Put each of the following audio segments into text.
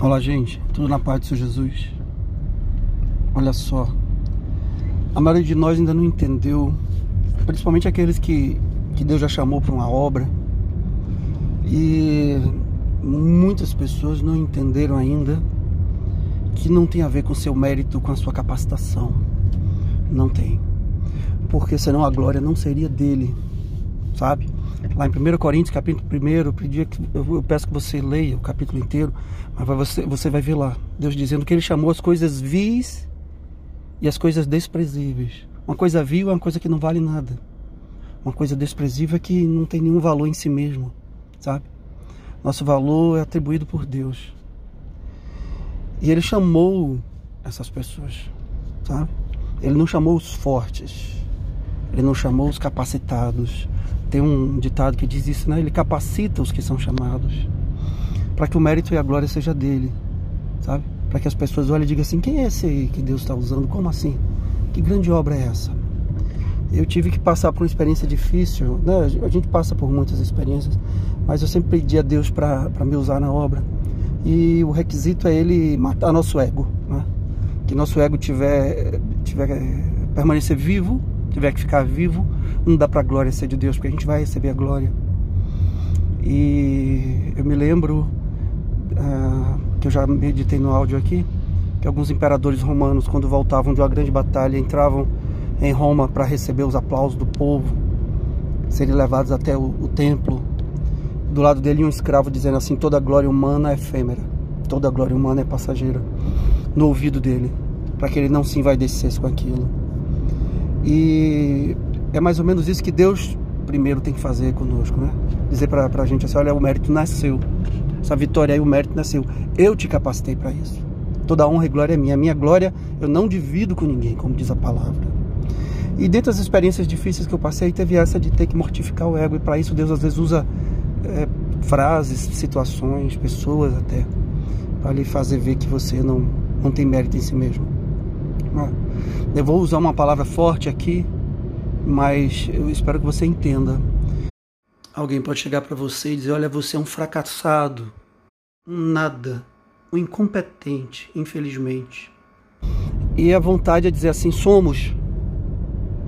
Olá, gente. Tudo na paz do Senhor Jesus. Olha só. A maioria de nós ainda não entendeu, principalmente aqueles que, que Deus já chamou para uma obra. E muitas pessoas não entenderam ainda que não tem a ver com seu mérito, com a sua capacitação. Não tem. Porque senão a glória não seria dele, sabe? Lá em 1 Coríntios, capítulo 1, eu, eu peço que você leia o capítulo inteiro, mas você, você vai ver lá, Deus dizendo que ele chamou as coisas vis e as coisas desprezíveis. Uma coisa vil é uma coisa que não vale nada. Uma coisa desprezível é que não tem nenhum valor em si mesmo, sabe? Nosso valor é atribuído por Deus. E ele chamou essas pessoas, sabe? Ele não chamou os fortes, ele não chamou os capacitados, tem um ditado que diz isso, né? Ele capacita os que são chamados para que o mérito e a glória seja dele, sabe? Para que as pessoas olhem e digam assim: quem é esse aí que Deus está usando? Como assim? Que grande obra é essa? Eu tive que passar por uma experiência difícil, né? A gente passa por muitas experiências, mas eu sempre pedi a Deus para me usar na obra. E o requisito é ele matar nosso ego, né? Que nosso ego tiver, tiver permanecer vivo, tiver que ficar vivo não dá para a glória ser de Deus, porque a gente vai receber a glória. E eu me lembro uh, que eu já meditei no áudio aqui, que alguns imperadores romanos, quando voltavam de uma grande batalha, entravam em Roma para receber os aplausos do povo, serem levados até o, o templo. Do lado dele um escravo dizendo assim: toda glória humana é efêmera, toda glória humana é passageira. No ouvido dele, para que ele não se envaidecesse com aquilo. E é mais ou menos isso que Deus primeiro tem que fazer conosco, né? Dizer para a gente assim: olha, o mérito nasceu. Essa vitória aí, o mérito nasceu. Eu te capacitei para isso. Toda honra e glória é minha. A minha glória eu não divido com ninguém, como diz a palavra. E dentro das experiências difíceis que eu passei, teve essa de ter que mortificar o ego. E para isso, Deus às vezes usa é, frases, situações, pessoas até, para lhe fazer ver que você não, não tem mérito em si mesmo. Eu vou usar uma palavra forte aqui, mas eu espero que você entenda. Alguém pode chegar para você e dizer: Olha, você é um fracassado, um nada, um incompetente, infelizmente. E a vontade é dizer assim: somos.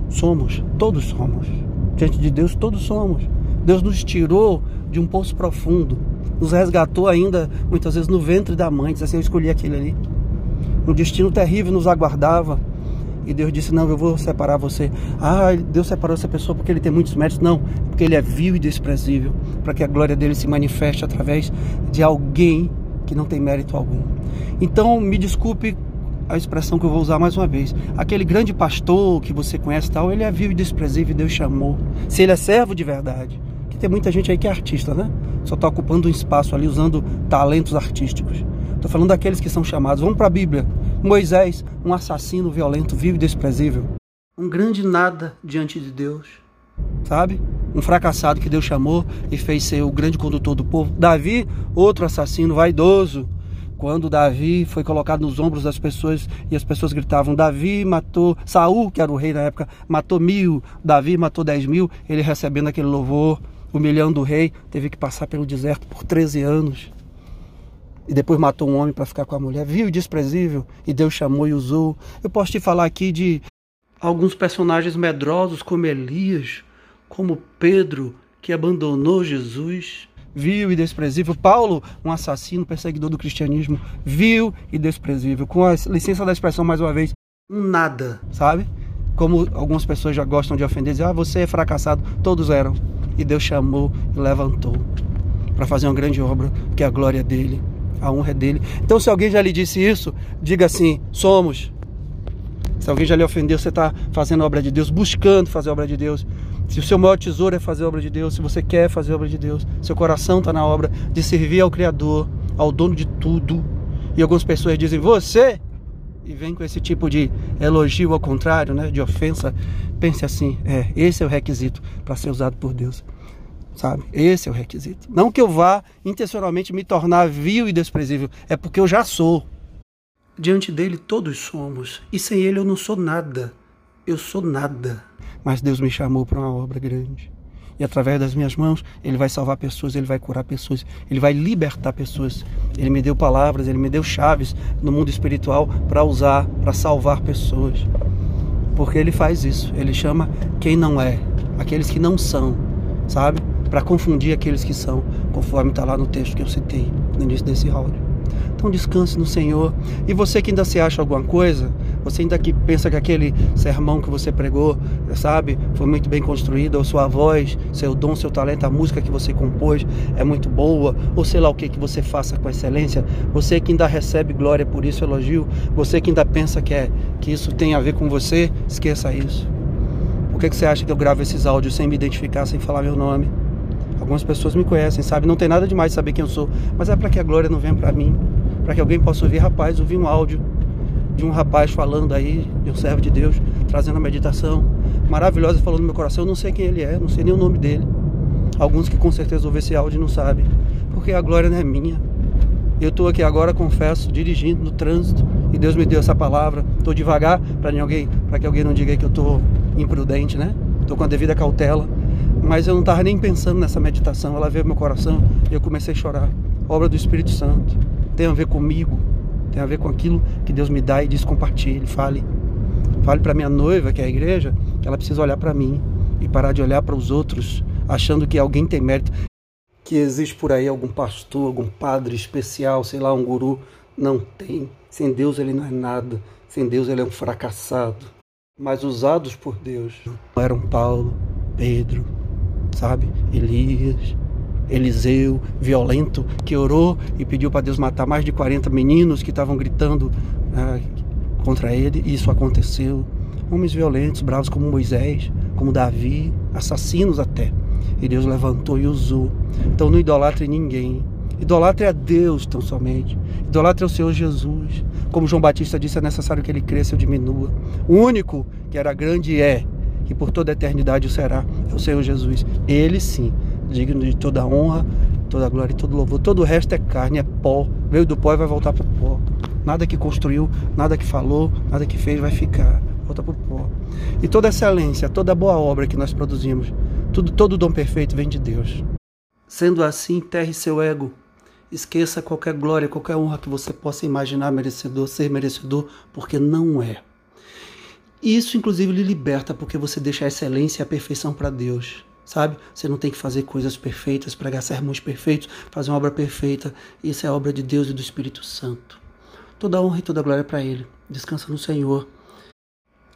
Somos, todos somos. Diante de Deus, todos somos. Deus nos tirou de um poço profundo, nos resgatou ainda, muitas vezes, no ventre da mãe. Diz assim: Eu escolhi aquele ali. Um destino terrível nos aguardava e Deus disse: Não, eu vou separar você. Ah, Deus separou essa pessoa porque ele tem muitos méritos. Não, porque ele é vil e desprezível. Para que a glória dele se manifeste através de alguém que não tem mérito algum. Então, me desculpe a expressão que eu vou usar mais uma vez. Aquele grande pastor que você conhece tal, ele é vil e desprezível e Deus chamou. Se ele é servo de verdade. Que tem muita gente aí que é artista, né? Só está ocupando um espaço ali usando talentos artísticos. Estou falando daqueles que são chamados. Vamos para a Bíblia. Moisés, um assassino violento, vil e desprezível. Um grande nada diante de Deus. Sabe? Um fracassado que Deus chamou e fez ser o grande condutor do povo. Davi, outro assassino vaidoso. Quando Davi foi colocado nos ombros das pessoas e as pessoas gritavam: Davi matou, Saul, que era o rei na época, matou mil, Davi matou dez mil. Ele recebendo aquele louvor, humilhando o rei, teve que passar pelo deserto por 13 anos e depois matou um homem para ficar com a mulher, viu e desprezível, e Deus chamou e usou. Eu posso te falar aqui de alguns personagens medrosos como Elias, como Pedro, que abandonou Jesus, vil e desprezível. Paulo, um assassino, perseguidor do cristianismo, vil e desprezível. Com a licença da expressão mais uma vez, um nada, sabe? Como algumas pessoas já gostam de ofender, dizer, ah, você é fracassado. Todos eram. E Deus chamou e levantou para fazer uma grande obra, que é a glória dele a honra é dele. Então, se alguém já lhe disse isso, diga assim: somos. Se alguém já lhe ofendeu, você está fazendo a obra de Deus, buscando fazer a obra de Deus. Se o seu maior tesouro é fazer a obra de Deus, se você quer fazer a obra de Deus, seu coração está na obra de servir ao Criador, ao dono de tudo. E algumas pessoas dizem, você, e vem com esse tipo de elogio ao contrário, né, de ofensa. Pense assim: é, esse é o requisito para ser usado por Deus sabe? Esse é o requisito. Não que eu vá intencionalmente me tornar vil e desprezível, é porque eu já sou. Diante dele todos somos, e sem ele eu não sou nada. Eu sou nada. Mas Deus me chamou para uma obra grande. e através das minhas mãos ele vai salvar pessoas, ele vai curar pessoas, ele vai libertar pessoas. Ele me deu palavras, ele me deu chaves no mundo espiritual para usar, para salvar pessoas. Porque ele faz isso, ele chama quem não é, aqueles que não são, sabe? Para confundir aqueles que são, conforme está lá no texto que eu citei no início desse áudio. Então descanse no Senhor. E você que ainda se acha alguma coisa, você ainda que pensa que aquele sermão que você pregou, sabe, foi muito bem construído, ou sua voz, seu dom, seu talento, a música que você compôs é muito boa, ou sei lá o que que você faça com excelência, você que ainda recebe glória por isso, elogio, você que ainda pensa que, é, que isso tem a ver com você, esqueça isso. Por que, que você acha que eu gravo esses áudios sem me identificar, sem falar meu nome? Algumas pessoas me conhecem, sabe? Não tem nada demais saber quem eu sou, mas é para que a glória não venha para mim para que alguém possa ouvir, rapaz, ouvir um áudio de um rapaz falando aí, de um servo de Deus, trazendo a meditação maravilhosa, falando no meu coração. Eu não sei quem ele é, não sei nem o nome dele. Alguns que com certeza ouvem esse áudio não sabem, porque a glória não é minha. Eu estou aqui agora, confesso, dirigindo no trânsito e Deus me deu essa palavra. Estou devagar para alguém, para que alguém não diga que eu estou imprudente, né? Estou com a devida cautela, mas eu não estava nem pensando nessa meditação. Ela veio no meu coração e eu comecei a chorar. Obra do Espírito Santo tem a ver comigo, tem a ver com aquilo que Deus me dá e diz compartilhe, fale. Fale para minha noiva, que é a igreja, que ela precisa olhar para mim e parar de olhar para os outros, achando que alguém tem mérito, que existe por aí algum pastor, algum padre especial, sei lá, um guru. Não tem. Sem Deus ele não é nada. Sem Deus ele é um fracassado. Mas usados por Deus eram Paulo, Pedro, sabe? Elias, Eliseu, violento, que orou e pediu para Deus matar mais de 40 meninos que estavam gritando ah, contra ele, e isso aconteceu. Homens violentos, bravos como Moisés, como Davi, assassinos até. E Deus levantou e usou. Então não idolatre ninguém. Idolatre a Deus tão somente. Idolatre ao Senhor Jesus. Como João Batista disse, é necessário que ele cresça e diminua. O único que era grande é, e por toda a eternidade o será, é o Senhor Jesus. Ele sim digno de toda honra, toda glória e todo louvor. Todo o resto é carne, é pó. Veio do pó e vai voltar para o pó. Nada que construiu, nada que falou, nada que fez vai ficar. Volta para o pó. E toda excelência, toda boa obra que nós produzimos, tudo, todo dom perfeito vem de Deus. Sendo assim, enterre seu ego. Esqueça qualquer glória, qualquer honra que você possa imaginar merecedor, ser merecedor, porque não é. Isso, inclusive, lhe liberta, porque você deixa a excelência e a perfeição para Deus sabe? Você não tem que fazer coisas perfeitas, pregar sermões perfeitos, fazer uma obra perfeita. Isso é obra de Deus e do Espírito Santo. Toda honra e toda glória para Ele. Descansa no Senhor,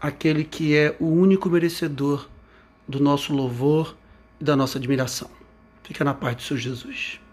aquele que é o único merecedor do nosso louvor e da nossa admiração. Fica na paz do Senhor Jesus.